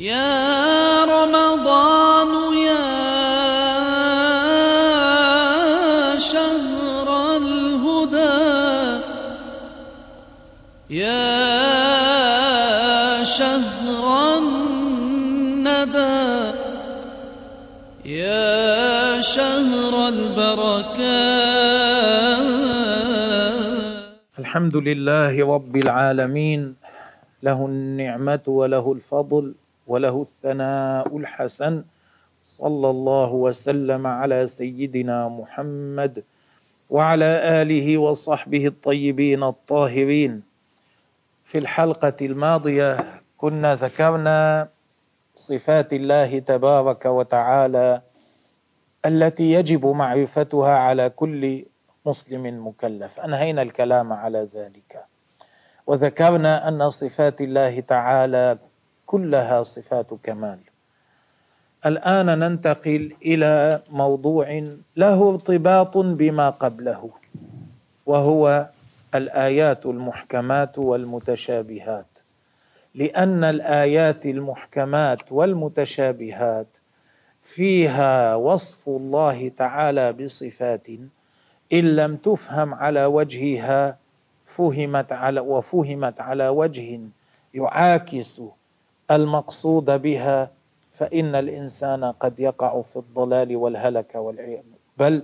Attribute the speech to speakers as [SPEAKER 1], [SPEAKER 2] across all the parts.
[SPEAKER 1] يا رمضان يا شهر الهدى يا شهر الندى يا شهر البركات.
[SPEAKER 2] الحمد لله رب العالمين له النعمة وله الفضل وله الثناء الحسن صلى الله وسلم على سيدنا محمد وعلى آله وصحبه الطيبين الطاهرين. في الحلقة الماضية كنا ذكرنا صفات الله تبارك وتعالى التي يجب معرفتها على كل مسلم مكلف. أنهينا الكلام على ذلك. وذكرنا أن صفات الله تعالى كلها صفات كمال. الآن ننتقل إلى موضوع له ارتباط بما قبله وهو الآيات المحكمات والمتشابهات. لأن الآيات المحكمات والمتشابهات فيها وصف الله تعالى بصفات إن لم تفهم على وجهها فهمت على وفهمت على وجه يعاكس المقصود بها فإن الإنسان قد يقع في الضلال والهلك والعياذ بل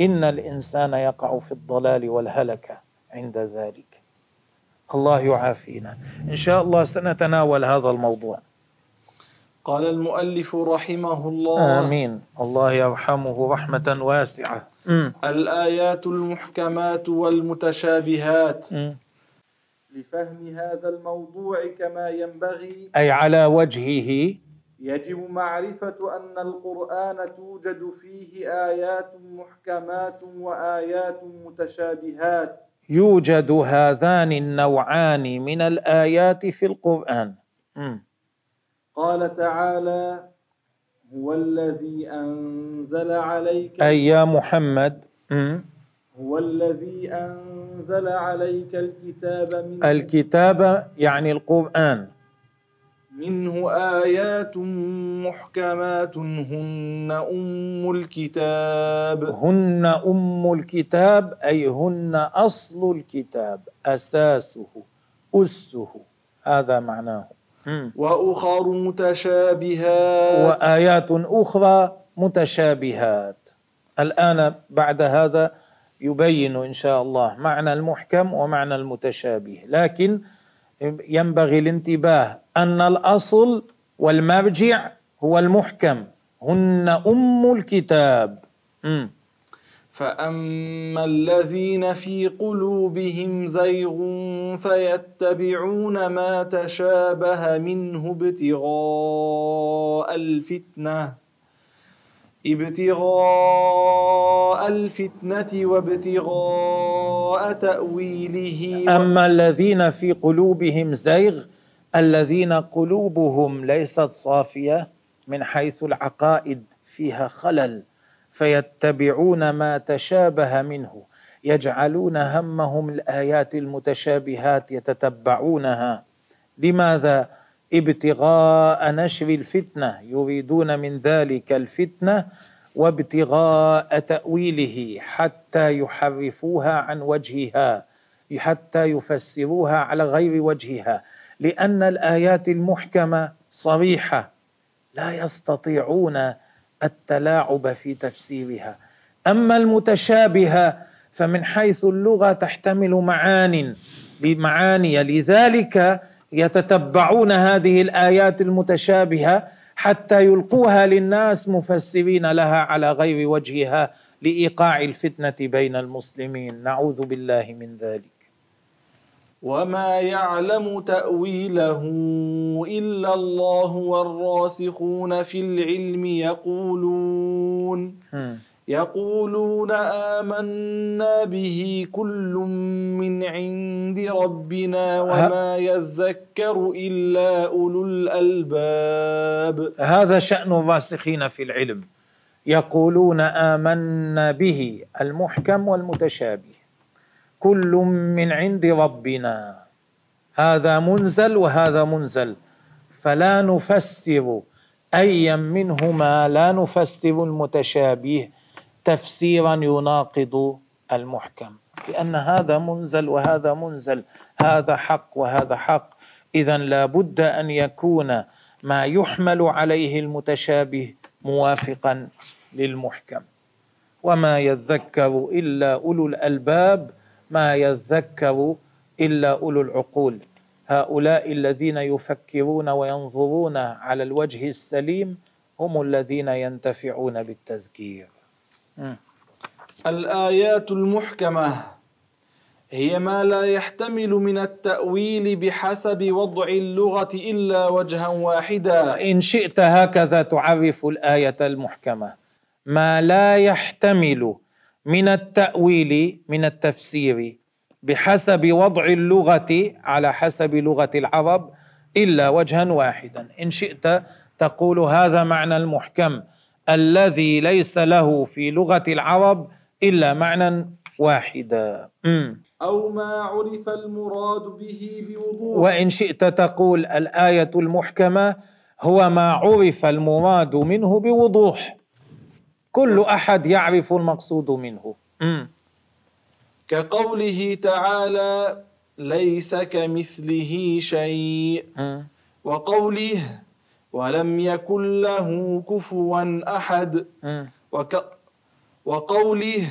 [SPEAKER 2] إن الإنسان يقع في الضلال والهلك عند ذلك. الله يعافينا. إن شاء الله سنتناول هذا الموضوع.
[SPEAKER 3] قال المؤلف رحمه الله
[SPEAKER 2] آمين. الله يرحمه رحمة واسعة. م.
[SPEAKER 3] الآيات المحكمات والمتشابهات.
[SPEAKER 2] م.
[SPEAKER 3] لفهم هذا الموضوع كما ينبغي.
[SPEAKER 2] أي على وجهه.
[SPEAKER 3] يجب معرفة أن القرآن توجد فيه آيات محكمات وآيات متشابهات.
[SPEAKER 2] يوجد هذان النوعان من الآيات في القرآن. م.
[SPEAKER 3] قال تعالى هو الذي أنزل عليك
[SPEAKER 2] أي يا محمد. م.
[SPEAKER 3] هو الذي أنزل عليك الكتاب من
[SPEAKER 2] الكتاب يعني القرآن.
[SPEAKER 3] منه آيات محكمات هن أم الكتاب.
[SPEAKER 2] هن أم الكتاب أي هن أصل الكتاب أساسه أسه. هذا معناه.
[SPEAKER 3] وأخر متشابهات.
[SPEAKER 2] وآيات أخرى متشابهات. الآن بعد هذا يبين إن شاء الله معنى المحكم ومعنى المتشابه لكن ينبغي الانتباه أن الأصل والمرجع هو المحكم هن أم الكتاب م.
[SPEAKER 3] فأما الذين في قلوبهم زيغ فيتبعون ما تشابه منه ابتغاء الفتنة ابتغاء الفتنة وابتغاء تأويله
[SPEAKER 2] أما الذين في قلوبهم زيغ الذين قلوبهم ليست صافية من حيث العقائد فيها خلل فيتبعون ما تشابه منه يجعلون همهم الآيات المتشابهات يتتبعونها. لماذا؟ ابتغاء نشر الفتنة يريدون من ذلك الفتنة وابتغاء تأويله حتى يحرفوها عن وجهها حتى يفسروها على غير وجهها. لأن الآيات المحكمة صريحة لا يستطيعون التلاعب في تفسيرها. أما المتشابهة فمن حيث اللغة تحتمل معان بمعاني. لذلك يتتبعون هذه الآيات المتشابهة حتى يلقوها للناس مفسرين لها على غير وجهها لإيقاع الفتنة بين المسلمين. نعوذ بالله من ذلك.
[SPEAKER 3] وما يعلم تأويله إلا الله والراسخون في العلم يقولون. يقولون آمنا به كل من عند ربنا وما يذكر إلا أولو الألباب.
[SPEAKER 2] هذا شأن الراسخين في العلم. يقولون آمنا به المحكم والمتشابه. كل من عند ربنا. هذا منزل وهذا منزل. فلا نفسر أيا منهما لا نفسر المتشابه. تفسيرا يناقض المحكم. لأن هذا منزل وهذا منزل هذا حق وهذا حق. اذا لابد أن يكون ما يحمل عليه المتشابه موافقا للمحكم. وما يذكر إلا أولو الألباب ما يذكر إلا أولو العقول. هؤلاء الذين يفكرون وينظرون على الوجه السليم هم الذين ينتفعون بالتذكير.
[SPEAKER 3] الآيات المحكمة هي ما لا يحتمل من التأويل بحسب وضع اللغة إلا وجها واحدا.
[SPEAKER 2] إن شئت هكذا تعرف الآية المحكمة. ما لا يحتمل من التأويل من التفسير بحسب وضع اللغة على حسب لغة العرب إلا وجها واحدا. إن شئت تقول هذا معنى المحكم. الذي ليس له في لغة العرب إلا معنى واحدا.
[SPEAKER 3] أو ما عرف المراد به بوضوح.
[SPEAKER 2] وإن شئت تقول الآية المحكمة هو ما عرف المراد منه بوضوح. كل أحد يعرف المقصود منه.
[SPEAKER 3] كقوله تعالى ليس كمثله شيء. وقوله ولم يكن له كفوا أحد. وك وقوله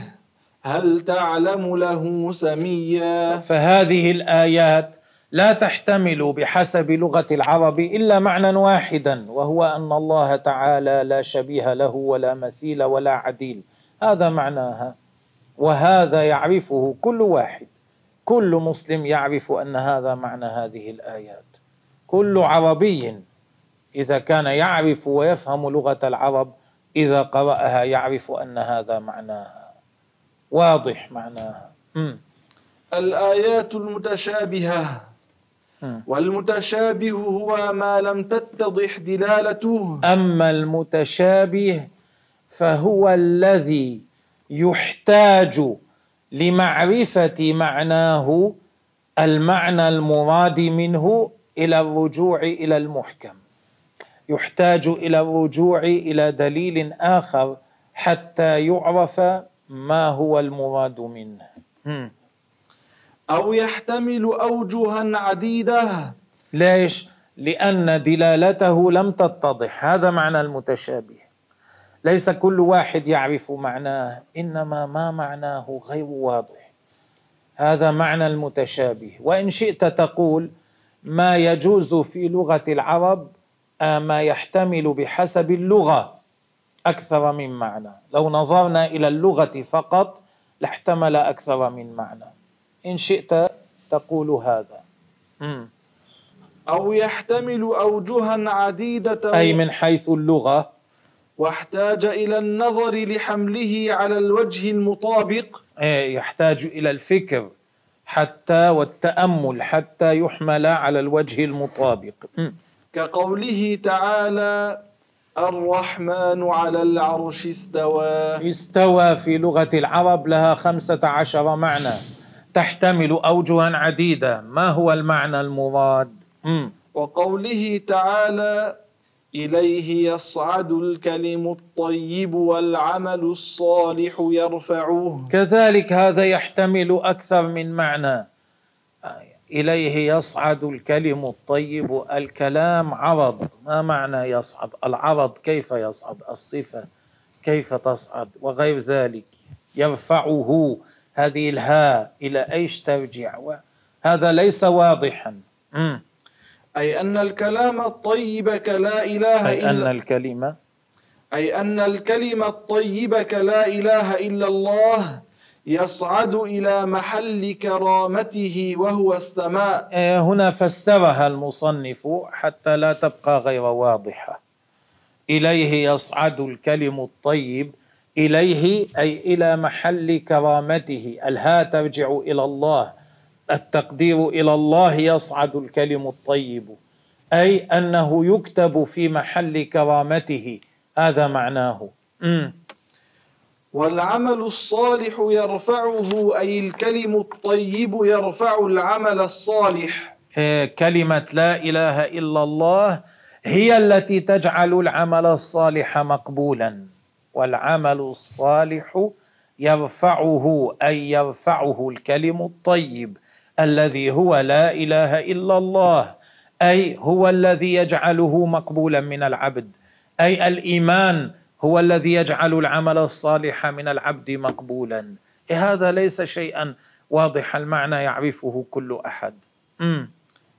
[SPEAKER 3] هل تعلم له سميا؟
[SPEAKER 2] فهذه الآيات لا تحتمل بحسب لغة العرب إلا معنى واحدا وهو أن الله تعالى لا شبيه له ولا مثيل ولا عديل. هذا معناها. وهذا يعرفه كل واحد. كل مسلم يعرف أن هذا معنى هذه الآيات. كل عربي إذا كان يعرف ويفهم لغة العرب إذا قرأها يعرف أن هذا معناها. واضح معناها. م.
[SPEAKER 3] الآيات المتشابهة. والمتشابه هو ما لم تتضح دلالته.
[SPEAKER 2] أما المتشابه فهو الذي يحتاج لمعرفة معناه المعنى المراد منه إلى الرجوع إلى المحكم. يحتاج إلى الرجوع إلى دليل آخر حتى يعرف ما هو المراد منه.
[SPEAKER 3] أو يحتمل أوجها عديدة.
[SPEAKER 2] ليش؟ لأن دلالته لم تتضح. هذا معنى المتشابه. ليس كل واحد يعرف معناه إنما ما معناه غير واضح. هذا معنى المتشابه. وإن شئت تقول ما يجوز في لغة العرب ما يحتمل بحسب اللغة. أكثر من معنى. لو نظرنا إلى اللغة فقط لاحتمل أكثر من معنى. إن شئت تقول هذا.
[SPEAKER 3] أو يحتمل أوجها عديدة
[SPEAKER 2] أي من حيث اللغة.
[SPEAKER 3] واحتاج إلى النظر لحمله على الوجه المطابق.
[SPEAKER 2] إيه، يحتاج إلى الفكر حتى والتأمل حتى يحمل على الوجه المطابق.
[SPEAKER 3] كقوله تعالى الرحمن على العرش استوى.
[SPEAKER 2] استوى في لغة العرب لها خمسة عشر معنى. تحتمل أوجها عديدة. ما هو المعنى المراد؟
[SPEAKER 3] وقوله تعالى إليه يصعد الكلم الطيب والعمل الصالح يرفعه.
[SPEAKER 2] كذلك هذا يحتمل أكثر من معنى. إليه يصعد الكلم الطيب الكلام عرض ما معنى يصعد؟ العرض كيف يصعد؟ الصفة كيف تصعد؟ وغير ذلك يرفعه هذه الهاء إلى أيش ترجع؟ هذا ليس واضحا. م.
[SPEAKER 3] أي أن الكلام الطيب كلا إله
[SPEAKER 2] أي إلا أن الكلمة
[SPEAKER 3] أي أن الكلمة الطيب كلا إله إلا الله يصعد إلى محل كرامته وهو السماء.
[SPEAKER 2] إيه، هنا فسرها المصنف حتى لا تبقى غير واضحة. إليه يصعد الكلم الطيب إليه أي إلى محل كرامته. الها ترجع إلى الله؟ التقدير إلى الله يصعد الكلم الطيب. أي أنه يكتب في محل كرامته. هذا معناه.
[SPEAKER 3] والعمل الصالح يرفعه أي الكلم الطيب يرفع العمل الصالح.
[SPEAKER 2] كلمة لا إله إلا الله هي التي تجعل العمل الصالح مقبولا. والعمل الصالح يرفعه أي يرفعه الكلم الطيب الذي هو لا إله إلا الله أي هو الذي يجعله مقبولا من العبد أي الإيمان هو الذي يجعل العمل الصالح من العبد مقبولا. هذا ليس شيئا. واضح المعنى يعرفه كل أحد. م.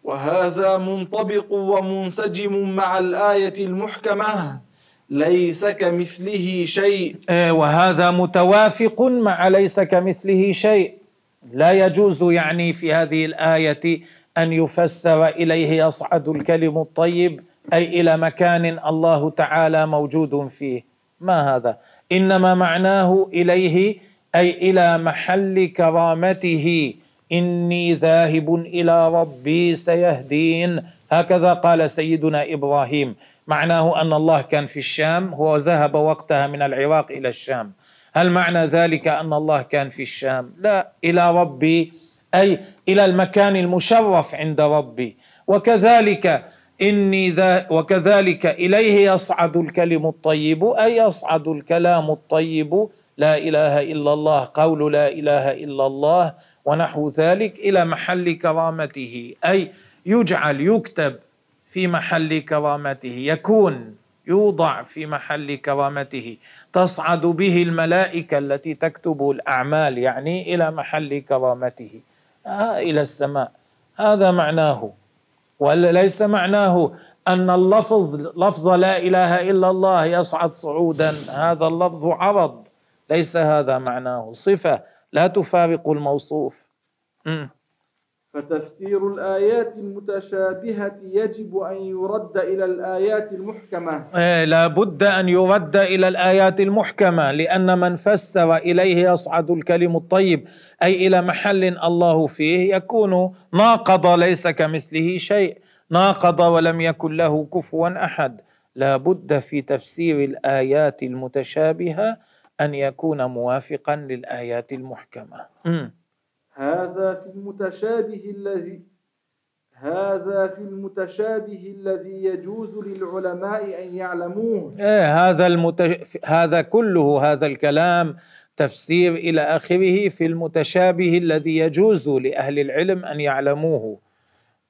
[SPEAKER 4] وهذا منطبق ومنسجم مع الآية المحكمة. ليس كمثله شيء.
[SPEAKER 2] إيه، وهذا متوافق مع ليس كمثله شيء. لا يجوز يعني في هذه الآية أن يفسر إليه يصعد الكلم الطيب أي إلى مكان الله تعالى موجود فيه. ما هذا؟ إنما معناه إليه أي إلى محل كرامته. إني ذاهب إلى ربي سيهدين. هكذا قال سيدنا إبراهيم. معناه أن الله كان في الشام هو ذهب وقتها من العراق إلى الشام. هل معنى ذلك أن الله كان في الشام؟ لا إلى ربي أي إلى المكان المشرف عند ربي. وكذلك إني ذا وكذلك إليه يصعد الكلم الطيب أي يصعد الكلام الطيب. لا إله إلا الله قول لا إله إلا الله ونحو ذلك إلى محل كرامته. أي يجعل يكتب في محل كرامته يكون يوضع في محل كرامته. تصعد به الملائكة التي تكتب الأعمال يعني إلى محل كرامته. آه إلى السماء. هذا معناه. وليس معناه أن اللفظ لفظ لا إله إلا الله يصعد صعودا. هذا اللفظ عرض ليس هذا معناه. صفة لا تفارق الموصوف. م.
[SPEAKER 4] فتفسير الآيات المتشابهة يجب أن يرد إلى الآيات المحكمة.
[SPEAKER 2] إيه لا بد أن يرد إلى الآيات المحكمة لأن من فسر إليه يصعد الكلم الطيب أي إلى محل الله فيه يكون ناقض ليس كمثله شيء ناقض ولم يكن له كفوا أحد. لا بد في تفسير الآيات المتشابهة أن يكون موافقا للآيات المحكمة.
[SPEAKER 4] هذا في المتشابه الذي هذا في المتشابه الذي يجوز للعلماء أن يعلموه.
[SPEAKER 2] إيه هذا المتش... هذا كله هذا الكلام تفسير إلى آخره في المتشابه الذي يجوز لأهل العلم أن يعلموه.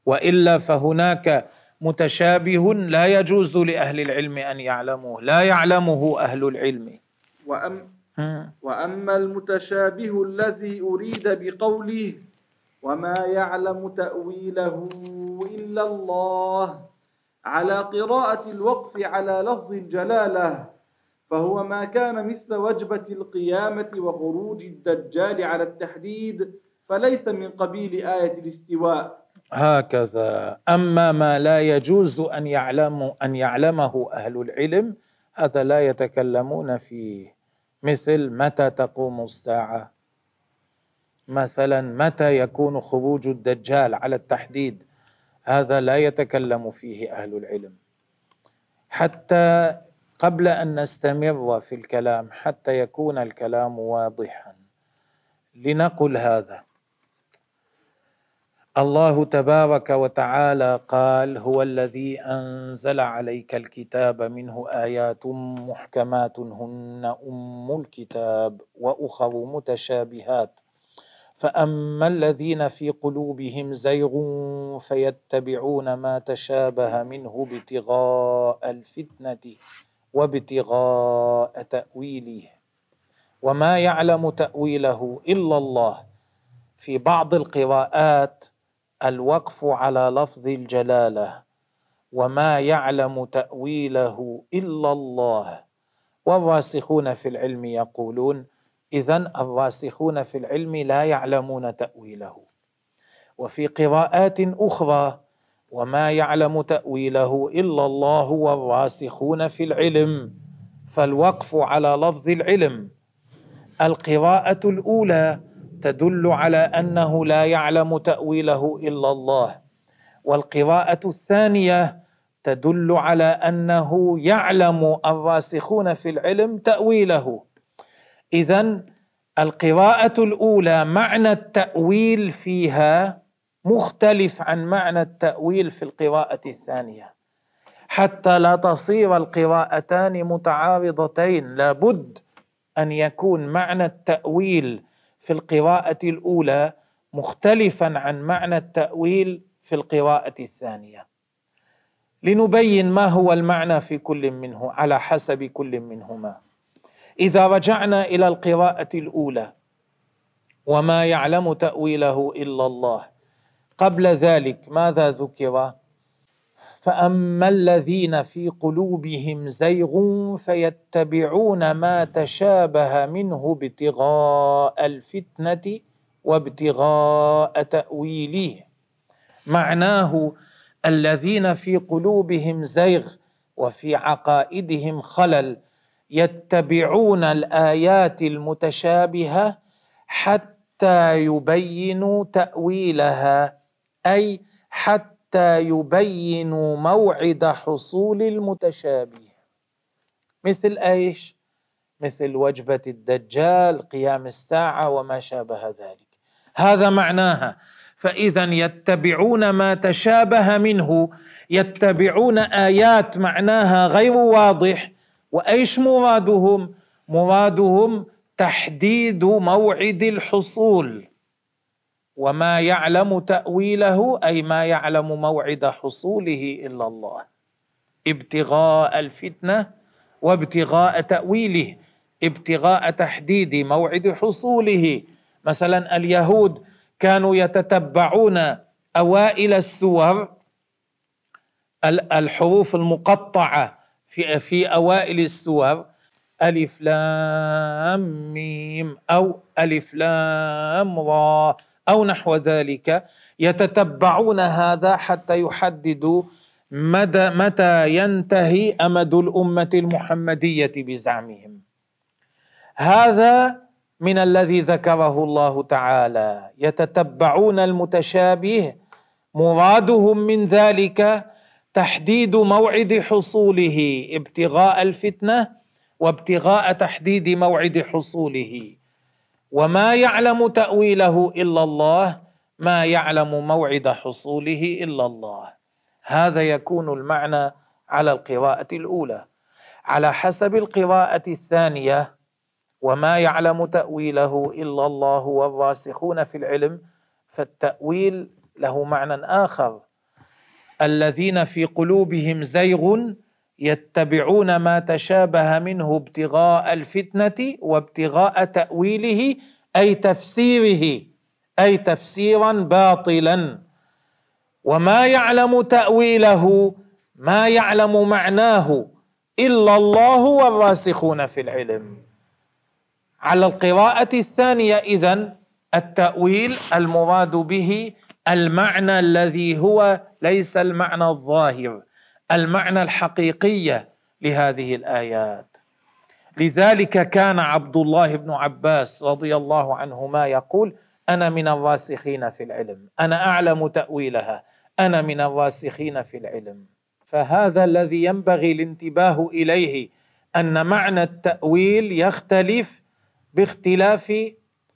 [SPEAKER 2] وإلا فهناك متشابه لا يجوز لأهل العلم أن يعلموه لا يعلمه أهل العلم.
[SPEAKER 4] وأم وأما المتشابه الذي أريد بقوله وما يعلم تأويله إلا الله على قراءة الوقف على لفظ الجلالة فهو ما كان مثل وجبة القيامة وخروج الدجال على التحديد فليس من قبيل آية الاستواء.
[SPEAKER 2] هكذا. أما ما لا يجوز أن يعلم أن يعلمه أهل العلم هذا لا يتكلمون فيه. مثل متى تقوم الساعة؟ مثلا متى يكون خروج الدجال على التحديد؟ هذا لا يتكلم فيه أهل العلم. حتى قبل أن نستمر في الكلام حتى يكون الكلام واضحا. لنقل هذا. الله تبارك وتعالى قال هو الذي أنزل عليك الكتاب منه آيات محكمات هن أم الكتاب وأخر متشابهات. فأما الذين في قلوبهم زيغ فيتبعون ما تشابه منه ابتغاء الفتنة وابتغاء تأويله. وما يعلم تأويله إلا الله. في بعض القراءات الوقف على لفظ الجلالة وما يعلم تأويله إلا الله. والراسخون في العلم يقولون اذا الراسخون في العلم لا يعلمون تأويله. وفي قراءات أخرى وما يعلم تأويله إلا الله والراسخون في العلم. فالوقف على لفظ العلم. القراءة الأولى تدل على أنه لا يعلم تأويله إلا الله. والقراءة الثانية تدل على أنه يعلم الراسخون في العلم تأويله. اذا القراءة الأولى معنى التأويل فيها مختلف عن معنى التأويل في القراءة الثانية. حتى لا تصير القراءتان متعارضتين لابد أن يكون معنى التأويل في القراءة الأولى مختلفا عن معنى التأويل في القراءة الثانية. لنبين ما هو المعنى في كل منه على حسب كل منهما. إذا رجعنا إلى القراءة الأولى وما يعلم تأويله إلا الله قبل ذلك ماذا ذكر؟ فاما الذين في قلوبهم زيغ فيتبعون ما تشابه منه ابتغاء الفتنه وابتغاء تاويله. معناه الذين في قلوبهم زيغ وفي عقائدهم خلل يتبعون الايات المتشابهه حتى يبينوا تاويلها أي حتى يبينوا موعد حصول المتشابه. مثل إيش؟ مثل وجبة الدجال قيام الساعة وما شابه ذلك. هذا معناها. فاذا يتبعون ما تشابه منه يتبعون آيات معناها غير واضح. وإيش مرادهم؟ مرادهم تحديد موعد الحصول. وما يعلم تاويله أي ما يعلم موعد حصوله الا الله. ابتغاء الفتنه وابتغاء تاويله. ابتغاء تحديد موعد حصوله. مثلا اليهود كانوا يتتبعون اوائل السور الحروف المقطعه في في أوائل السور. الف لام ميم أو الف لام را أو نحو ذلك يتتبعون هذا حتى يحددوا مدى متى ينتهي أمد الأمة المحمدية بزعمهم. هذا من الذي ذكره الله تعالى. يتتبعون المتشابه مرادهم من ذلك تحديد موعد حصوله ابتغاء الفتنة وابتغاء تحديد موعد حصوله. وما يعلم تاويله الا الله ما يعلم موعد حصوله الا الله. هذا يكون المعنى على القراءه الاولى. على حسب القراءه الثانية وما يعلم تاويله الا الله والراسخون في العلم فالتاويل له معنى اخر. الذين في قلوبهم زيغ يتبعون ما تشابه منه ابتغاء الفتنة وابتغاء تأويله أي تفسيره أي تفسيرا باطلا. وما يعلم تأويله ما يعلم معناه إلا الله والراسخون في العلم. على القراءة الثانية اذن التأويل المراد به المعنى الذي هو ليس المعنى الظاهر. المعنى الحقيقية لهذه الآيات. لذلك كان عبد الله بن عباس رضي الله عنهما يقول أنا من الراسخين في العلم أنا أعلم تأويلها أنا من الراسخين في العلم. فهذا الذي ينبغي الانتباه إليه أن معنى التأويل يختلف باختلاف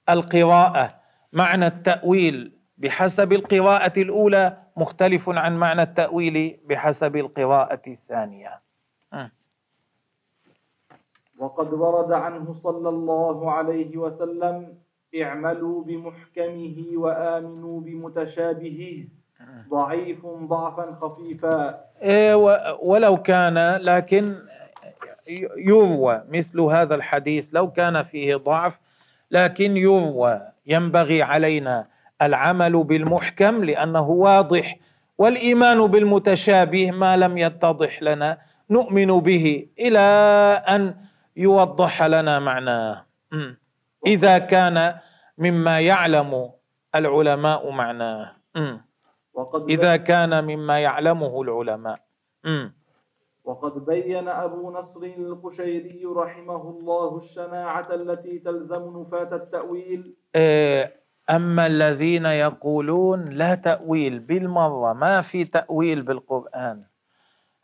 [SPEAKER 2] القراءة. معنى التأويل بحسب القراءة الأولى مختلف عن معنى التأويل بحسب القراءة الثانية.
[SPEAKER 4] وقد ورد عنه صلى الله عليه وسلم اعملوا بمحكمه وآمنوا بمتشابهه. ضعيف ضعفا خفيفا.
[SPEAKER 2] إيه ولو كان لكن يروى مثل هذا الحديث لو كان فيه ضعف لكن يروى ينبغي علينا العمل بالمحكم لأنه واضح والإيمان بالمتشابه ما لم يتضح لنا نؤمن به إلى أن يوضح لنا معناه. إذا كان مما يعلم العلماء معناه. إذا كان مما يعلمه العلماء.
[SPEAKER 4] وقد بين أبو نصر القشيري رحمه الله الشناعة التي تلزم نفاة التأويل.
[SPEAKER 2] إيه اما الذين يقولون لا تاويل بالمرة ما في تاويل بالقران.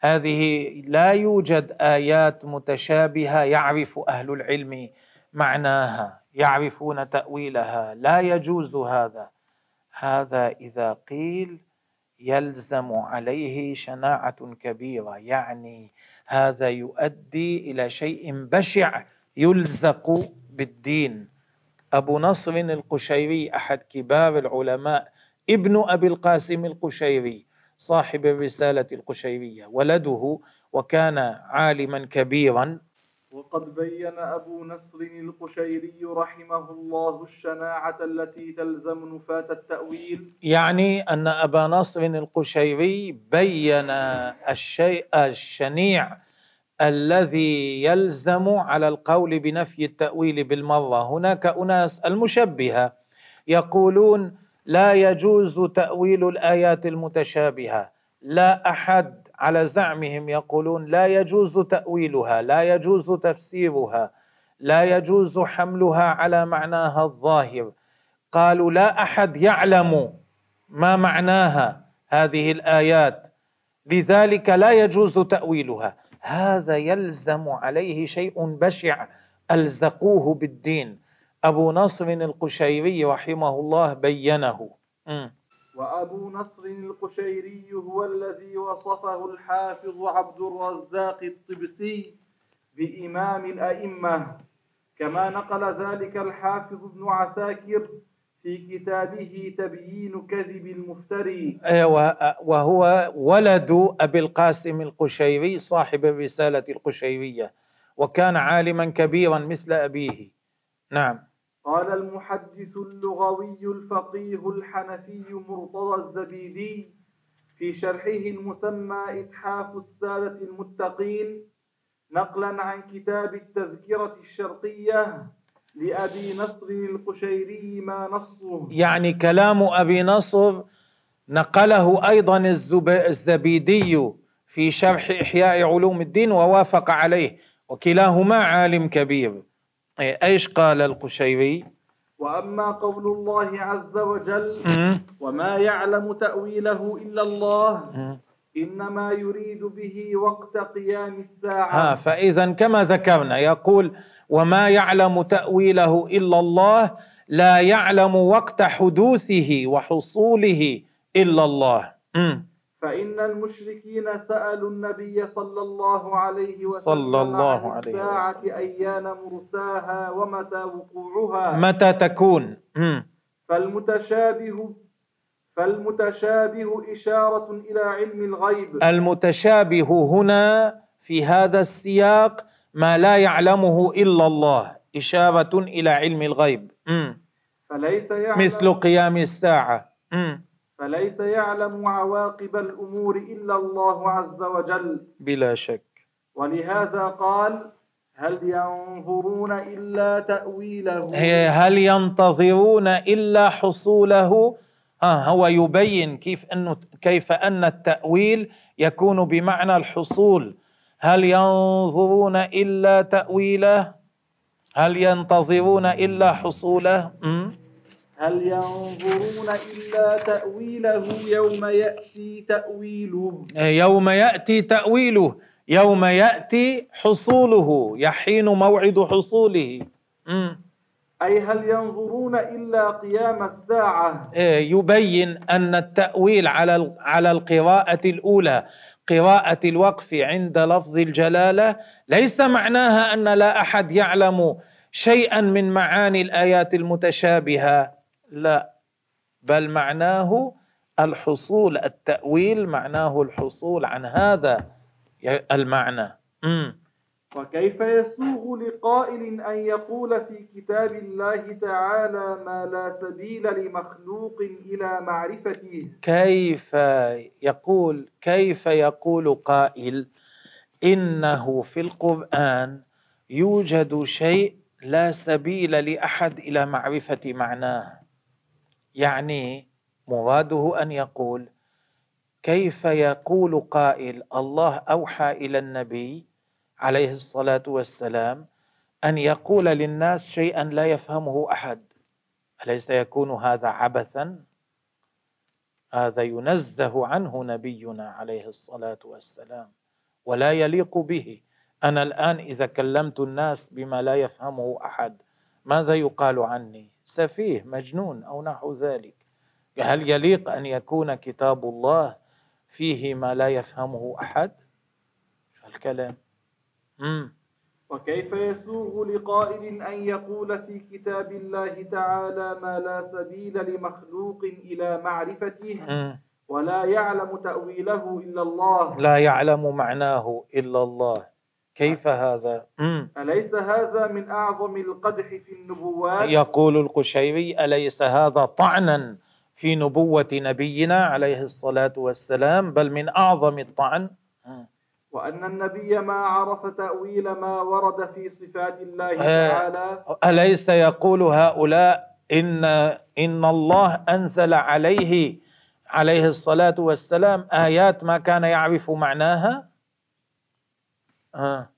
[SPEAKER 2] هذه لا يوجد ايات متشابهه يعرف أهل العلم معناها يعرفون تاويلها. لا يجوز هذا. هذا اذا قيل يلزم عليه شناعه كبيره. يعني هذا يؤدي إلى شيء بشع يلزق بالدين. أبو نصر القشيري أحد كبار العلماء ابن أبي القاسم القشيري صاحب الرسالة القشيرية ولده وكان عالما كبيرا.
[SPEAKER 3] وقد بين أبو نصر القشيري رحمه الله الشناعة التي تلزم نفاة التأويل.
[SPEAKER 2] يعني أن أبا نصر القشيري بين الشيء الشنيع الذي يلزم على القول بنفي التأويل بالمرة هناك أناس المشبهة يقولون لا يجوز تأويل الآيات المتشابهة. لا أحد على زعمهم يقولون لا يجوز تأويلها لا يجوز تفسيرها لا يجوز حملها على معناها الظاهر. قالوا لا أحد يعلم ما معناها هذه الآيات لذلك لا يجوز تأويلها. هذا يلزم عليه شيء بشع ألزقوه بالدين. أبو نصر القشيري رحمه الله بينه. م.
[SPEAKER 3] وأبو نصر القشيري هو الذي وصفه الحافظ عبد الرزاق الطبسي بإمام الأئمة. كما نقل ذلك الحافظ ابن عساكر في كتابه تبيين كذب المفتري.
[SPEAKER 2] وهو ولد أبي القاسم القشيري صاحب الرسالة القشيرية وكان عالما كبيرا مثل أبيه. نعم.
[SPEAKER 3] قال المحدث اللغوي الفقيه الحنفي مرتضى الزبيدي في شرحه المسمى إتحاف السادة المتقين نقلا عن كتاب التذكرة الشرقية لأبي نصر القشيري ما نصه
[SPEAKER 2] يعني كلام أبي نصر نقله أيضا الزبيدي في شرح إحياء علوم الدين ووافق عليه وكلاهما عالم كبير. إيه، إيش قال القشيري؟
[SPEAKER 3] وأما قول الله عز وجل وما يعلم تأويله إلا الله إنما يريد به وقت قيام الساعة.
[SPEAKER 2] ها فاذا كما ذكرنا يقول وما يعلم تاويله الا الله لا يعلم وقت حدوثه وحصوله الا الله.
[SPEAKER 3] فإن المشركين سألوا النبي صلى الله عليه وسلم
[SPEAKER 2] صلى الله عليه
[SPEAKER 3] الساعة وسلم. أيان مرساها ومتى وقوعها.
[SPEAKER 2] متى تكون؟
[SPEAKER 3] فالمتشابه فالمتشابه إشارة إلى علم الغيب.
[SPEAKER 2] المتشابه هنا في هذا السياق ما لا يعلمه إلا الله إشارة إلى علم الغيب.
[SPEAKER 3] فليس يعلم
[SPEAKER 2] مثل قيام الساعة.
[SPEAKER 3] فليس يعلم عواقب الأمور إلا الله عز وجل.
[SPEAKER 2] بلا شك.
[SPEAKER 3] ولهذا قال هل ينظرون إلا تأويله؟
[SPEAKER 2] هل ينتظرون إلا حصوله؟ آه هو يبين كيف انه كيف أن التأويل يكون بمعنى الحصول. هل ينظرون إلا تأويله؟ هل ينتظرون إلا حصوله?
[SPEAKER 3] هل ينظرون إلا تأويله؟ يوم يأتي تأويله.
[SPEAKER 2] يوم يأتي تأويله. يوم يأتي حصوله. يحين موعد حصوله.
[SPEAKER 3] أي هل ينظرون إلا قيام الساعة؟
[SPEAKER 2] يبين أن التأويل على على القراءة الأولى. قراءة الوقف عند لفظ الجلالة ليس معناها أن لا أحد يعلم شيئا من معاني الآيات المتشابهة. لا بل معناه الحصول التأويل معناه الحصول عن هذا المعنى.
[SPEAKER 3] وكيف يسوغ لقائل أن يقول في كتاب الله تعالى ما لا سبيل لمخلوق إلى معرفته؟
[SPEAKER 2] كيف يقول كيف يقول قائل إنه في القرآن يوجد شيء لا سبيل لأحد إلى معرفة معناه؟ يعني مراده أن يقول كيف يقول قائل الله أوحى إلى النبي عليه الصلاة والسلام أن يقول للناس شيئا لا يفهمه أحد. أليس يكون هذا عبثا؟ هذا ينزه عنه نبينا عليه الصلاة والسلام ولا يليق به. أنا الآن إذا كلمت الناس بما لا يفهمه أحد ماذا يقال عني؟ سفيه مجنون أو نحو ذلك؟ هل يليق أن يكون كتاب الله فيه ما لا يفهمه أحد؟ الكلام.
[SPEAKER 3] وكيف يسوغ لقائل أن يقول في كتاب الله تعالى ما لا سبيل لمخلوق إلى معرفته. ولا يعلم تأويله إلا الله
[SPEAKER 2] لا يعلم معناه إلا الله كيف هذا؟
[SPEAKER 3] مم. أليس هذا من أعظم القدح في النبوات؟
[SPEAKER 2] يقول القشيري أليس هذا طعنا في نبوة نبينا عليه الصلاة والسلام بل من أعظم الطعن
[SPEAKER 3] وأن النبي ما عرف تأويل ما ورد في صفات الله آه، تعالى
[SPEAKER 2] أليس يقول هؤلاء إن إن الله أنزل عليه عليه الصلاة والسلام آيات ما كان يعرف معناها آه.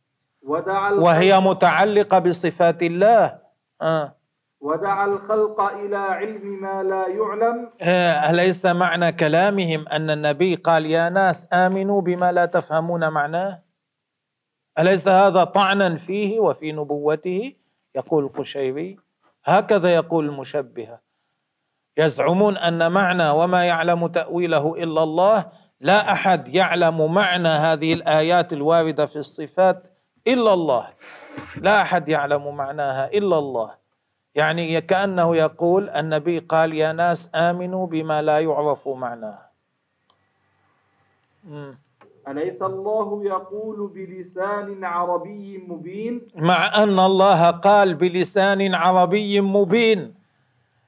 [SPEAKER 2] وهي متعلقة بصفات الله
[SPEAKER 3] آه. ودعا الخلق إلى علم ما لا يعلم.
[SPEAKER 2] آه، أليس معنى كلامهم أن النبي قال يا ناس آمنوا بما لا تفهمون معناه؟ أليس هذا طعنا فيه وفي نبوته؟ يقول القشيري. هكذا يقول المشبهة يزعمون أن معنى وما يعلم تأويله إلا الله لا أحد يعلم معنى هذه الآيات الواردة في الصفات إلا الله. لا أحد يعلم معناها إلا الله. يعني كأنه يقول النبي قال يا ناس آمنوا بما لا يعرف معناه.
[SPEAKER 3] أليس الله يقول بلسان عربي مبين؟
[SPEAKER 2] مع أن الله قال بلسان عربي مبين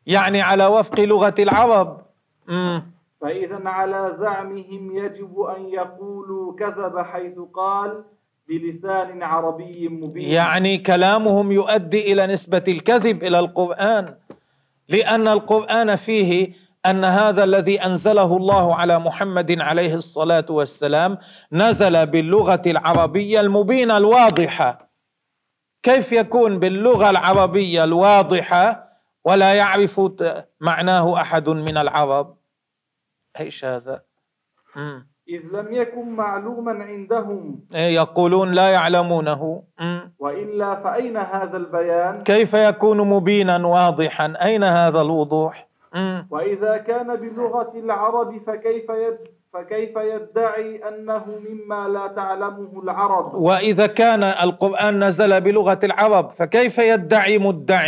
[SPEAKER 2] يعني على وفق لغة العرب.
[SPEAKER 3] مم. فإذا على زعمهم يجب أن يقولوا كذب حيث قال. بلسان عربي مبين.
[SPEAKER 2] يعني كلامهم يؤدي إلى نسبة الكذب إلى القرآن لأن القرآن فيه أن هذا الذي أنزله الله على محمد عليه الصلاة والسلام نزل باللغة العربية المبينة الواضحة. كيف يكون باللغة العربية الواضحة ولا يعرف معناه أحد من العرب؟ إيش هذا؟
[SPEAKER 3] مم. إذ لم يكن معلوما عندهم.
[SPEAKER 2] إيه، يقولون لا يعلمونه.
[SPEAKER 3] وإلا فأين هذا البيان؟
[SPEAKER 2] كيف يكون مبينا واضحا؟ أين هذا الوضوح؟
[SPEAKER 3] وإذا كان بلغة العرب فكيف يد فكيف يدعي أنه مما لا تعلمه العرب؟
[SPEAKER 2] وإذا كان القرآن نزل بلغة العرب فكيف يدعي مدع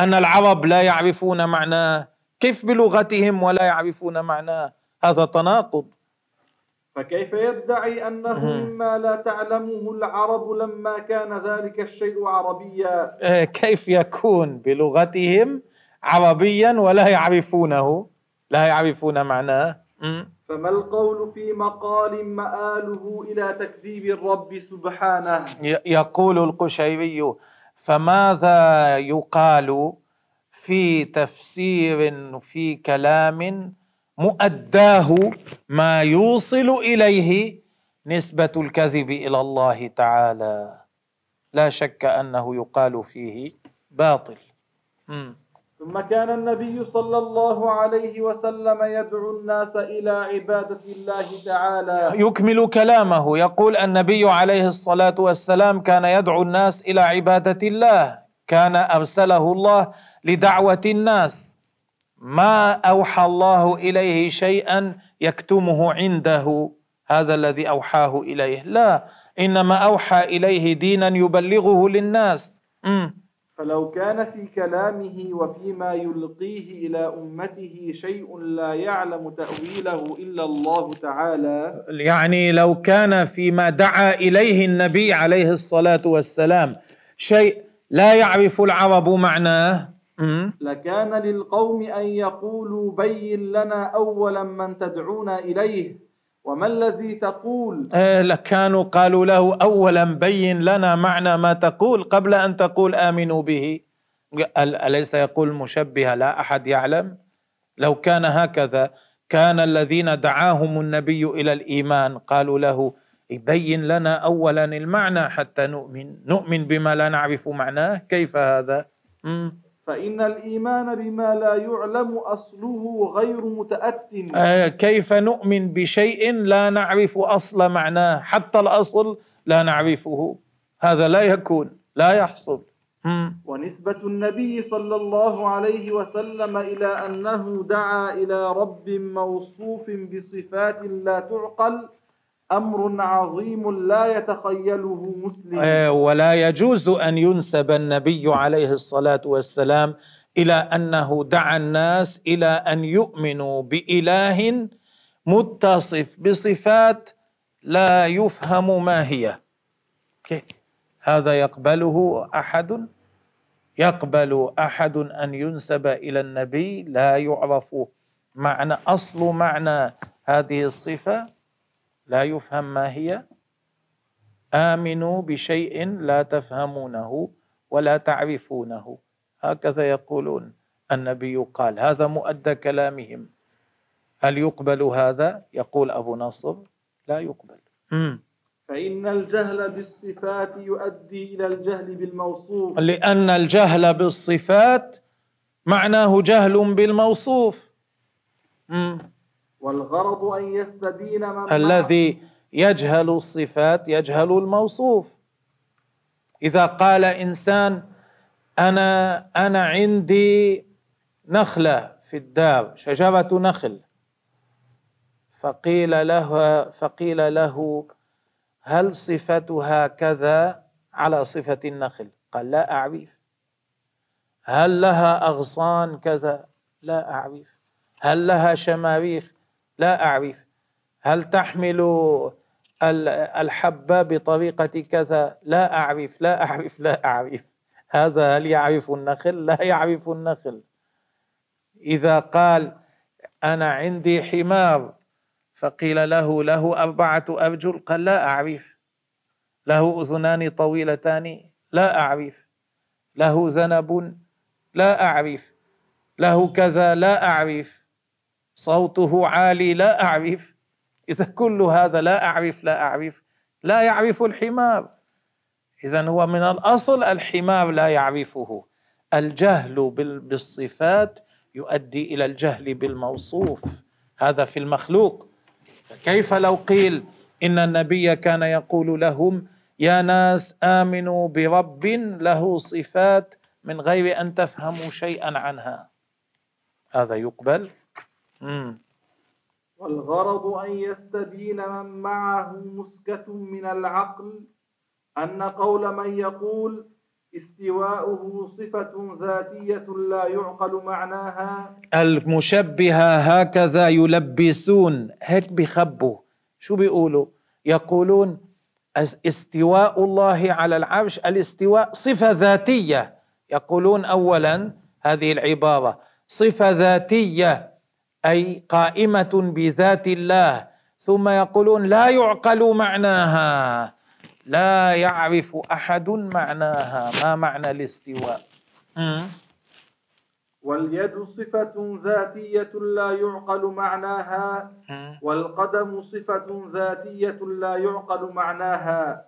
[SPEAKER 2] أن العرب لا يعرفون معناه؟ كيف بلغتهم ولا يعرفون معناه؟ هذا تناقض.
[SPEAKER 3] فكيف يدعي أنه مما لا تعلمه العرب لما كان ذلك الشيء عربيا؟
[SPEAKER 2] إيه، كيف يكون بلغتهم عربيا ولا يعرفونه؟ لا يعرفون معناه.
[SPEAKER 3] فما القول في مقال مآله إلى تكذيب الرب سبحانه؟
[SPEAKER 2] يقول القشيري فماذا يقال في تفسير في كلام مؤداه ما يوصل إليه نسبة الكذب إلى الله تعالى. لا شك أنه يقال فيه باطل.
[SPEAKER 3] ثم كان النبي صلى الله عليه وسلم يدعو الناس إلى عبادة الله تعالى.
[SPEAKER 2] يكمل كلامه. يقول النبي عليه الصلاة والسلام كان يدعو الناس إلى عبادة الله. كان أرسله الله لدعوة الناس. ما أوحى الله إليه شيئا يكتمه عنده هذا الذي أوحاه إليه. لا إنما أوحى إليه دينا يبلغه للناس. م.
[SPEAKER 3] فلو كان في كلامه وفيما يلقيه إلى أمته شيء لا يعلم تأويله إلا الله تعالى.
[SPEAKER 2] يعني لو كان فيما دعا إليه النبي عليه الصلاة والسلام شيء لا يعرف العرب معناه.
[SPEAKER 3] لكان للقوم أن يقولوا بين لنا أولا من تدعونا إليه وما الذي تقول؟
[SPEAKER 2] إيه لكانوا قالوا له أولا بين لنا معنى ما تقول قبل أن تقول آمنوا به. أليس يقول المشبه لا أحد يعلم. لو كان هكذا كان الذين دعاهم النبي إلى الإيمان قالوا له بين لنا أولا المعنى حتى نؤمن. نؤمن بما لا نعرف معناه. كيف هذا؟
[SPEAKER 3] فإن الإيمان بما لا يعلم أصله غير متأت.
[SPEAKER 2] آه كيف نؤمن بشيء لا نعرف أصل معناه؟ حتى الأصل لا نعرفه. هذا لا يكون لا يحصل.
[SPEAKER 3] ونسبة النبي صلى الله عليه وسلم إلى أنه دعا إلى رب موصوف بصفات لا تعقل أمر عظيم لا يتخيله مسلم.
[SPEAKER 2] آه، ولا يجوز أن ينسب النبي عليه الصلاة والسلام إلى أنه دعا الناس إلى أن يؤمنوا بإله متصف بصفات لا يفهم ما هي. هذا يقبله أحد؟ يقبل أحد أن ينسب إلى النبي؟ لا يعرف معنى أصل معنى هذه الصفة؟ لا يفهم ما هي. آمنوا بشيء لا تفهمونه ولا تعرفونه. هكذا يقولون النبي قال. هذا مؤدى كلامهم. هل يقبل هذا؟ يقول أبو نصر. لا يقبل.
[SPEAKER 3] فإن الجهل بالصفات يؤدي إلى الجهل بالموصوف.
[SPEAKER 2] لأن الجهل بالصفات معناه جهل بالموصوف.
[SPEAKER 3] والغرض أن يستبين من
[SPEAKER 2] الذي يجهل الصفات يجهل الموصوف. إذا قال إنسان أنا أنا عندي نخلة في الدار شجرة نخل. فقيل له فقيل له هل صفتها كذا على صفة النخل؟ قال لا أعرف. هل لها أغصان كذا؟ لا أعرف. هل لها شماريخ؟ لا أعرف. هل تحمل الحبة بطريقة كذا؟ لا أعرف لا أعرف لا أعرف. هذا هل يعرف النخل؟ لا يعرف النخل. إذا قال أنا عندي حمار فقيل له له أربعة أرجل؟ قال لا أعرف. له أذنان طويلتان؟ لا أعرف. له ذنب لا أعرف. له كذا؟ لا أعرف. صوته عالي لا أعرف. إذا كل هذا لا أعرف لا أعرف. لا يعرف الحمار. إذا هو من الأصل الحمار لا يعرفه. الجهل بالصفات يؤدي إلى الجهل بالموصوف. هذا في المخلوق. كيف لو قيل إن النبي كان يقول لهم يا ناس آمنوا برب له صفات من غير أن تفهموا شيئا عنها؟ هذا يقبل؟ مم.
[SPEAKER 3] والغرض أن يستبين من معه مسكة من العقل أن قول من يقول استواؤه صفة ذاتية لا يعقل معناها.
[SPEAKER 2] المشبهة هكذا يلبسون هيك بيخبوا شو بيقولوا؟ يقولون استواء الله على العرش الاستواء صفة ذاتية. يقولون أولا هذه العبارة صفة ذاتية. أي قائمة بذات الله. ثم يقولون لا يعقل معناها. لا يعرف أحد معناها. ما معنى الاستواء؟
[SPEAKER 3] واليد صفة ذاتية لا يعقل معناها. والقدم صفة ذاتية لا يعقل معناها.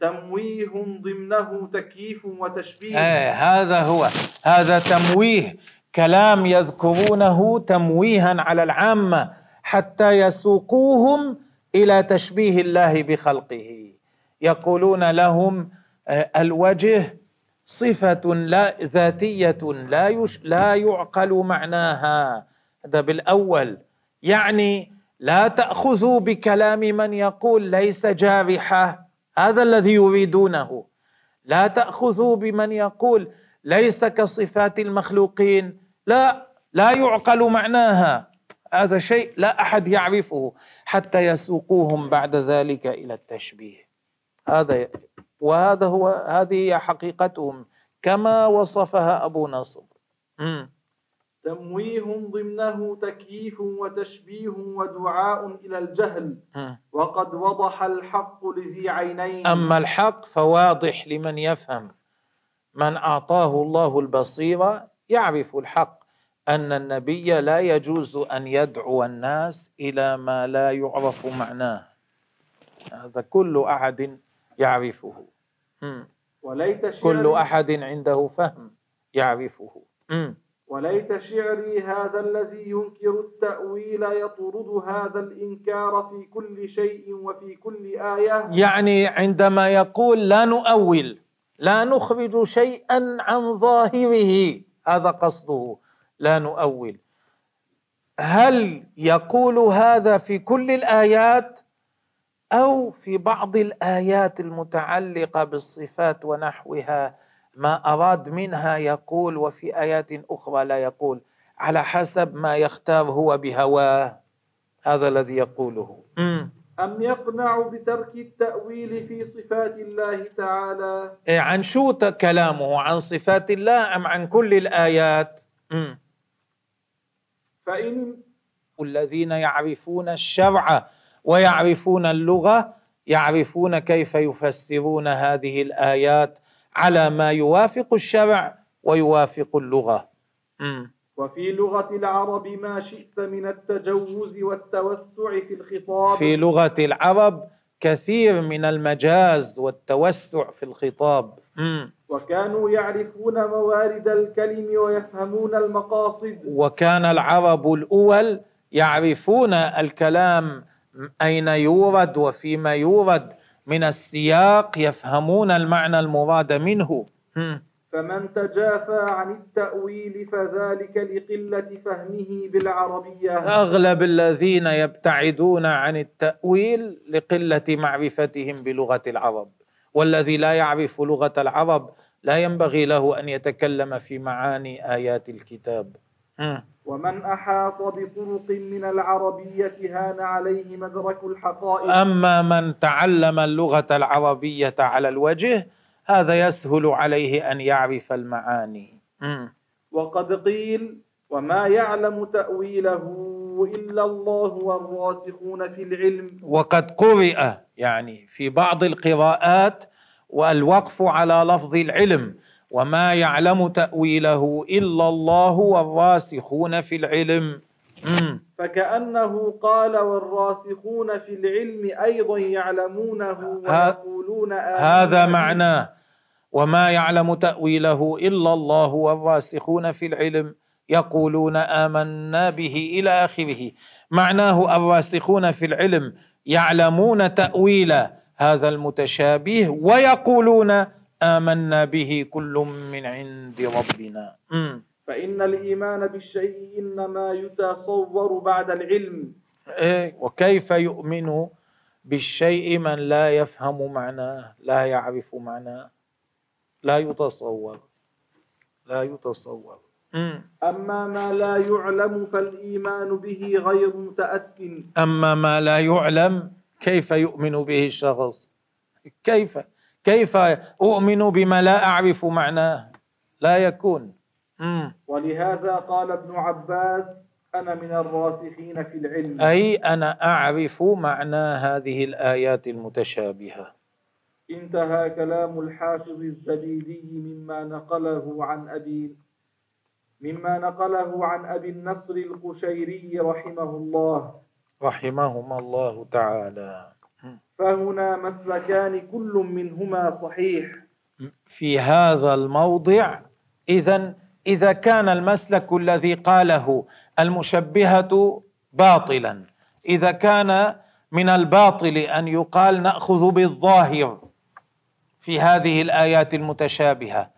[SPEAKER 3] تمويه ضمنه تكييف وتشبيه.
[SPEAKER 2] آه هذا هو. هذا تمويه. كلام يذكرونه تمويها على العامة حتى يسوقوهم إلى تشبيه الله بخلقه. يقولون لهم آه، الوجه صفة لا ذاتية لا يش لا يعقل معناها. هذا بالأول. يعني لا تأخذوا بكلام من يقول ليس جارحة. هذا الذي يريدونه. لا تأخذوا بمن يقول ليس كصفات المخلوقين. لا لا يعقل معناها. هذا شيء لا أحد يعرفه حتى يسوقوهم بعد ذلك إلى التشبيه. هذا وهذا هو هذه هي حقيقتهم كما وصفها أبو نصر.
[SPEAKER 3] تمويه ضمنه تكييف وتشبيه ودعاء إلى الجهل. وقد وضح الحق لذي عينين.
[SPEAKER 2] أما الحق فواضح لمن يفهم. من أعطاه الله البصيرة يعرف الحق أن النبي لا يجوز أن يدعو الناس إلى ما لا يعرف معناه. هذا كل أحد يعرفه. وليت كل أحد عنده فهم يعرفه.
[SPEAKER 3] وليت شعري هذا الذي ينكر التأويل يطرد هذا الإنكار في كل شيء وفي كل آية.
[SPEAKER 2] يعني عندما يقول لا نؤول لا نخرج شيئا عن ظاهره. هذا قصده لا نؤول. هل يقول هذا في كل الآيات أو في بعض الآيات المتعلقة بالصفات ونحوها؟ ما أراد منها يقول وفي آيات أخرى لا يقول. على حسب ما يختار هو بهواه. هذا الذي يقوله.
[SPEAKER 3] أم يقنع بترك التأويل في صفات الله تعالى؟
[SPEAKER 2] إيه عن شو كلامه؟ عن صفات الله أم عن كل الآيات؟
[SPEAKER 3] فإن
[SPEAKER 2] الذين يعرفون الشرع ويعرفون اللغة يعرفون كيف يفسرون هذه الآيات على ما يوافق الشرع ويوافق اللغة. م.
[SPEAKER 3] وفي لغة العرب ما شئت من التجوز والتوسع في الخطاب.
[SPEAKER 2] في لغة العرب كثير من المجاز والتوسع في الخطاب.
[SPEAKER 3] وكانوا يعرفون موارد الكلم ويفهمون المقاصد.
[SPEAKER 2] وكان العرب الأول يعرفون الكلام أين يورد وفيما يورد. من السياق يفهمون المعنى المراد منه.
[SPEAKER 3] فمن تجافى عن التأويل فذلك لقلة فهمه بالعربية.
[SPEAKER 2] أغلب الذين يبتعدون عن التأويل لقلة معرفتهم بلغة العرب والذي لا يعرف لغة العرب لا ينبغي له أن يتكلم في معاني آيات الكتاب.
[SPEAKER 3] ومن أحاط بطرق من العربية هان عليه مدرك الحقائق.
[SPEAKER 2] أما من تعلم اللغة العربية على الوجه هذا يسهل عليه أن يعرف المعاني.
[SPEAKER 3] وقد قيل وما يعلم تأويله إلا الله والراسخون في العلم.
[SPEAKER 2] وقد قرئ يعني في بعض القراءات والوقف على لفظ العلم وما يعلم تأويله إلا الله والراسخون في العلم.
[SPEAKER 3] فكأنه قال والراسخون في العلم أيضا يعلمونه ويقولون
[SPEAKER 2] هذا معناه وما يعلم تأويله إلا الله والراسخون في العلم يقولون آمنا به إلى آخره. معناه الراسخون في العلم يعلمون تأويل هذا المتشابه ويقولون آمنا به كل من عند ربنا.
[SPEAKER 3] فإن الإيمان بالشيء إنما يتصور بعد العلم.
[SPEAKER 2] إيه وكيف يؤمن بالشيء من لا يفهم معناه لا يعرف معناه؟ لا يتصور. لا يتصور.
[SPEAKER 3] أما ما لا يعلم فالإيمان به غير متأت
[SPEAKER 2] أما ما لا يعلم كيف يؤمن به الشخص؟ كيف؟ كيف أؤمن بما لا أعرف معناه؟ لا يكون.
[SPEAKER 3] ولهذا قال ابن عباس أنا من الراسخين في العلم.
[SPEAKER 2] أي أنا أعرف معنى هذه الآيات المتشابهة.
[SPEAKER 3] انتهى كلام الحافظ الزبيدي مما نقله عن أبي مما نقله عن أبي النصر القشيري رحمه الله.
[SPEAKER 2] رحمهما الله تعالى.
[SPEAKER 3] فهنا مسلكان كل منهما صحيح.
[SPEAKER 2] في هذا الموضع إذا إذا كان المسلك الذي قاله المشبهة باطلا إذا كان من الباطل أن يقال نأخذ بالظاهر. في هذه الآيات المتشابهة.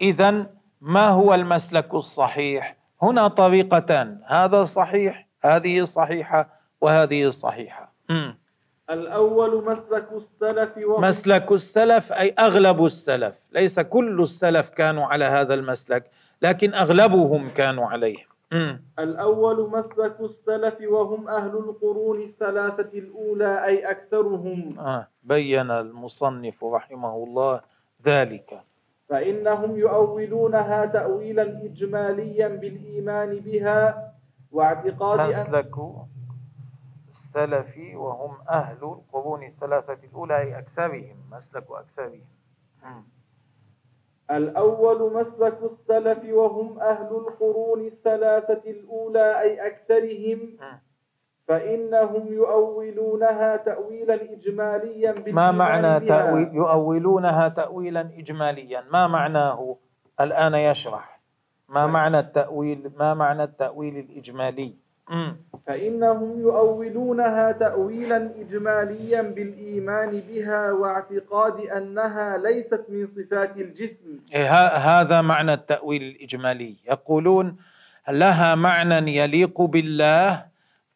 [SPEAKER 2] اذا ما هو المسلك الصحيح؟ هنا طريقتان. هذا صحيح هذه صحيحة وهذه صحيحة.
[SPEAKER 3] الأول مسلك السلف
[SPEAKER 2] مسلك السلف أي أغلب السلف. ليس كل السلف كانوا على هذا المسلك لكن أغلبهم كانوا عليه.
[SPEAKER 3] الأول مسلك السلف وهم أهل القرون الثلاثة الأولى أي أكثرهم.
[SPEAKER 2] آه. بين المصنف رحمه الله ذلك.
[SPEAKER 3] فإنهم يؤولونها تأويلا إجماليا بالإيمان بها واعتقاد
[SPEAKER 2] مسلك السلف وهم أهل القرون الثلاثة الأولى أي أكثرهم مسلك أكثرهم.
[SPEAKER 3] الأول مسلك السلف وهم أهل القرون الثلاثة الأولى أي أكثرهم. فإنهم يؤولونها تأويلا إجماليا
[SPEAKER 2] ما معنى تأويل؟ يؤولونها تأويلا إجماليا. ما معناه الآن يشرح. ما معنى التأويل؟ ما معنى التأويل الإجمالي؟
[SPEAKER 3] فإنهم يؤولونها تأويلا إجماليا بالإيمان بها واعتقاد أنها ليست من صفات الجسم.
[SPEAKER 2] إيه، هذا معنى التأويل الإجمالي. يقولون لها معنى يليق بالله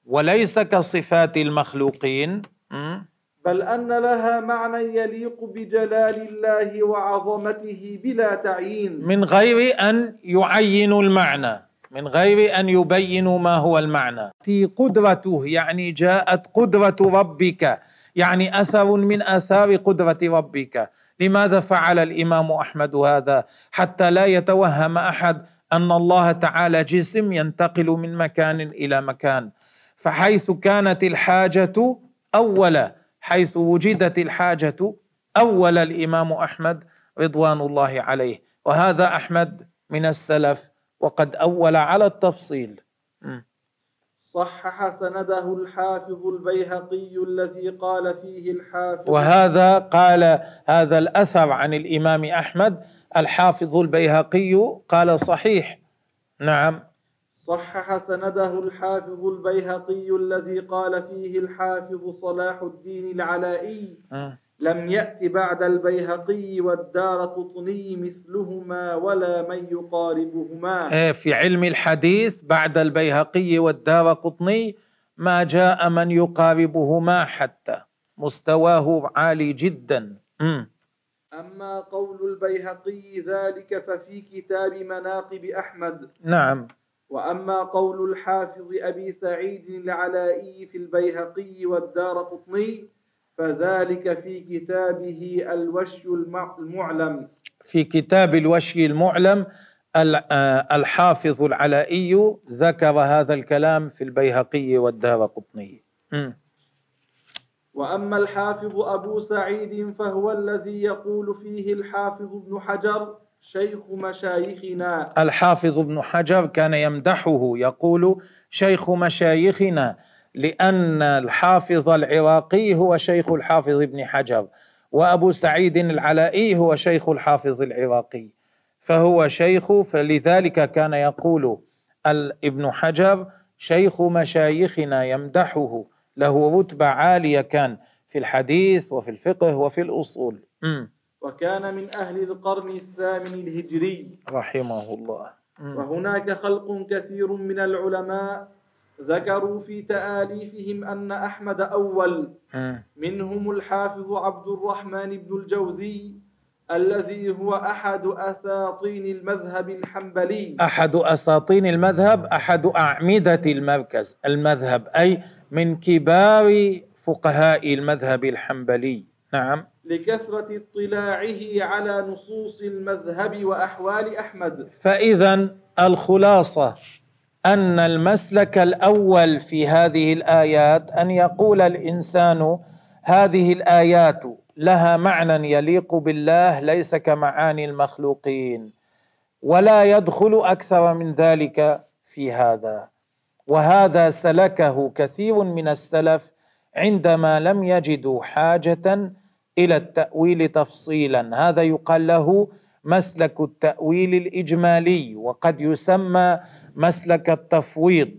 [SPEAKER 2] وليس كصفات المخلوقين.
[SPEAKER 3] بل أن لها معنى يليق بجلال الله وعظمته بلا تعيين.
[SPEAKER 2] من غير أن يعينوا المعنى. من غير أن يبينوا ما هو المعنى. قدرته يعني جاءت قدرة ربك. يعني أثر من آثار قدرة ربك. لماذا فعل الإمام أحمد هذا؟ حتى لا يتوهم أحد أن الله تعالى جسم ينتقل من مكان إلى مكان. فحيث كانت الحاجة أولا حيث وجدت الحاجة أول الإمام أحمد رضوان الله عليه. وهذا أحمد من السلف. وقد أول على التفصيل.
[SPEAKER 3] صحح سنده الحافظ البيهقي الذي قال فيه الحافظ.
[SPEAKER 2] وهذا قال هذا الأثر عن الإمام أحمد الحافظ البيهقي قال صحيح. نعم.
[SPEAKER 3] صحح سنده الحافظ البيهقي الذي قال فيه الحافظ صلاح الدين العلائي.
[SPEAKER 2] أه.
[SPEAKER 3] لم يأت بعد البيهقي والدار قطني مثلهما ولا من يقاربهما.
[SPEAKER 2] إيه، في علم الحديث بعد البيهقي والدار قطني ما جاء من يقاربهما حتى. مستواه عالي جدا.
[SPEAKER 3] أما قول البيهقي ذلك ففي كتاب مناقب أحمد.
[SPEAKER 2] نعم.
[SPEAKER 3] وأما قول الحافظ أبي سعيد العلائي في البيهقي والدار قطني فذلك في كتابه الوشي المعلم.
[SPEAKER 2] في كتاب الوشي المعلم آه، الحافظ العلائي ذكر هذا الكلام في البيهقي والدار قطني.
[SPEAKER 3] وأما الحافظ أبو سعيد فهو الذي يقول فيه الحافظ ابن حجر شيخ مشايخنا.
[SPEAKER 2] الحافظ ابن حجر كان يمدحه يقول شيخ مشايخنا لأن الحافظ العراقي هو شيخ الحافظ ابن حجر وأبو سعيد العلائي هو شيخ الحافظ العراقي فهو شيخ فلذلك كان يقول ابن حجر شيخ مشايخنا يمدحه له رتبة عالية كان في الحديث وفي الفقه وفي الأصول. م.
[SPEAKER 3] وكان من أهل القرن الثامن الهجري.
[SPEAKER 2] رحمه الله.
[SPEAKER 3] وهناك خلق كثير من العلماء ذكروا في تآليفهم أن أحمد أول منهم الحافظ عبد الرحمن بن الجوزي الذي هو أحد أساطين المذهب الحنبلي.
[SPEAKER 2] أحد أساطين المذهب أحد أعمدة المركز. المذهب أي من كبار فقهاء المذهب الحنبلي. نعم.
[SPEAKER 3] لكثرة اطلاعه على نصوص المذهب وأحوال أحمد.
[SPEAKER 2] فإذا الخلاصة أن المسلك الأول في هذه الآيات أن يقول الإنسان هذه الآيات لها معنى يليق بالله ليس كمعاني المخلوقين ولا يدخل أكثر من ذلك في هذا. وهذا سلكه كثير من السلف عندما لم يجدوا حاجة إلى التأويل تفصيلا. هذا يقال له مسلك التأويل الإجمالي وقد يسمى مسلك التفويض.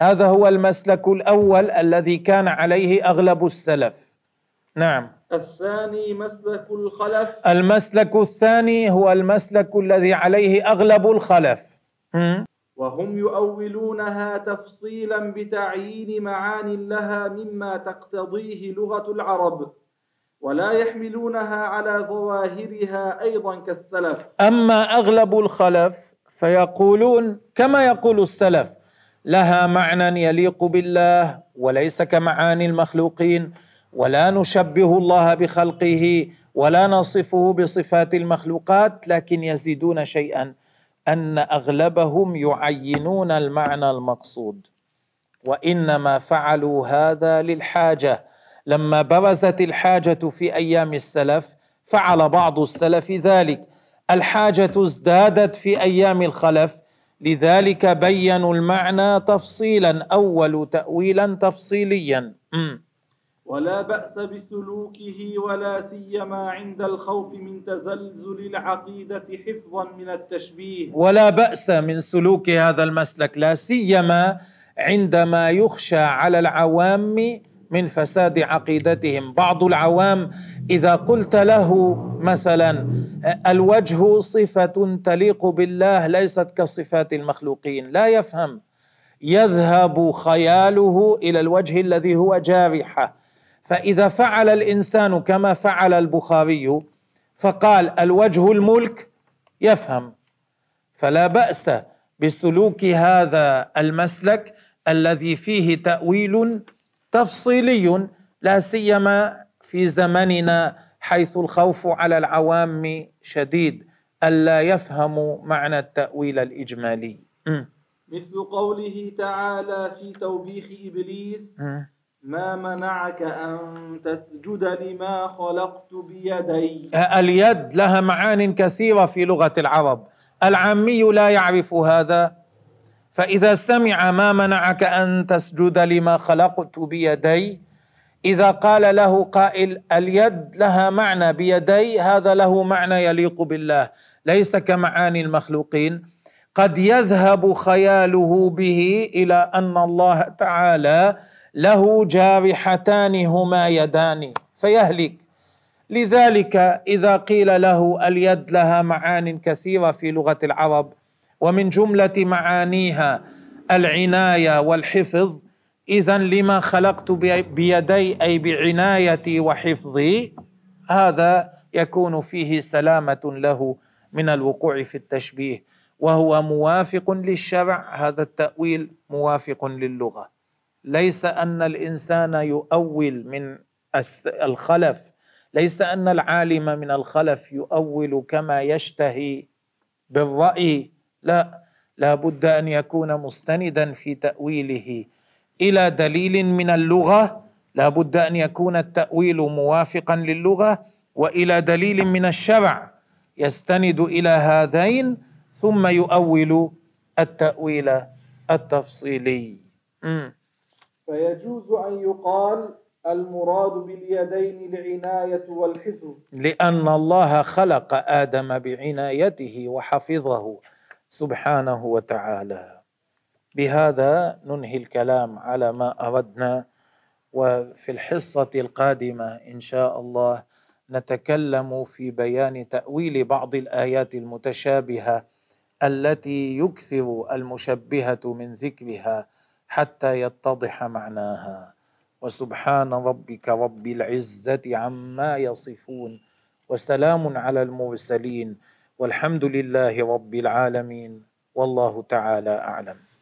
[SPEAKER 2] هذا هو المسلك الأول الذي كان عليه أغلب السلف. نعم.
[SPEAKER 3] الثاني مسلك الخلف.
[SPEAKER 2] المسلك الثاني هو المسلك الذي عليه أغلب الخلف.
[SPEAKER 3] وهم يؤولونها تفصيلا بتعيين معان لها مما تقتضيه لغة العرب ولا يحملونها على ظواهرها أيضا كالسلف.
[SPEAKER 2] أما أغلب الخلف فيقولون كما يقول السلف لها معنى يليق بالله وليس كمعاني المخلوقين ولا نشبه الله بخلقه ولا نصفه بصفات المخلوقات لكن يزيدون شيئا أن أغلبهم يعينون المعنى المقصود. وإنما فعلوا هذا للحاجة. لما برزت الحاجة في أيام السلف فعل بعض السلف ذلك. الحاجة ازدادت في أيام الخلف. لذلك بينوا المعنى تفصيلا أول تاويلا تفصيليا.
[SPEAKER 3] ولا بأس بسلوكه ولا سيما عند الخوف من تزلزل العقيدة حفظا من التشبيه.
[SPEAKER 2] ولا بأس من سلوك هذا المسلك لا سيما عندما يخشى على العوام من فساد عقيدتهم. بعض العوام إذا قلت له مثلا الوجه صفة تليق بالله ليست كصفات المخلوقين. لا يفهم. يذهب خياله إلى الوجه الذي هو جارحة. فإذا فعل الإنسان كما فعل البخاري فقال الوجه الملك يفهم. فلا بأس بسلوك هذا المسلك الذي فيه تأويل تفصيلي لا سيما في زمننا حيث الخوف على العوام شديد الا يفهموا معنى التأويل الإجمالي.
[SPEAKER 3] مثل قوله تعالى في توبيخ إبليس ما منعك أن تسجد لما خلقت بيدي.
[SPEAKER 2] اليد لها معان كثيرة في لغة العرب. العامي لا يعرف هذا فإذا سمع ما منعك أن تسجد لما خلقت بيدي إذا قال له قائل اليد لها معنى بيدي هذا له معنى يليق بالله ليس كمعاني المخلوقين. قد يذهب خياله به إلى أن الله تعالى له جارحتان هما يدان فيهلك. لذلك إذا قيل له اليد لها معان كثيرة في لغة العرب ومن جملة معانيها العناية والحفظ. اذا لما خلقت بيدي أي بعنايتي وحفظي هذا يكون فيه سلامة له من الوقوع في التشبيه وهو موافق للشرع. هذا التأويل موافق للغة. ليس أن الإنسان يؤول من الخلف. ليس أن العالم من الخلف يؤول كما يشتهي بالرأي. لا لا بد أن يكون مستندا في تأويله. إلى دليل من اللغة لا بد أن يكون التأويل موافقا للغة وإلى دليل من الشرع يستند إلى هذين ثم يؤول التأويل التفصيلي.
[SPEAKER 3] فيجوز أن يقال المراد باليدين العناية والحفظ.
[SPEAKER 2] لأن الله خلق آدم بعنايته وحفظه. سبحانه وتعالى. بهذا ننهي الكلام على ما أردنا وفي الحصة القادمة إن شاء الله نتكلم في بيان تأويل بعض الآيات المتشابهة التي يكثر المشبهة من ذكرها حتى يتضح معناها. وسبحان ربك رب العزة عما يصفون. وسلام على المرسلين. والحمد لله رب العالمين. والله تعالى أعلم.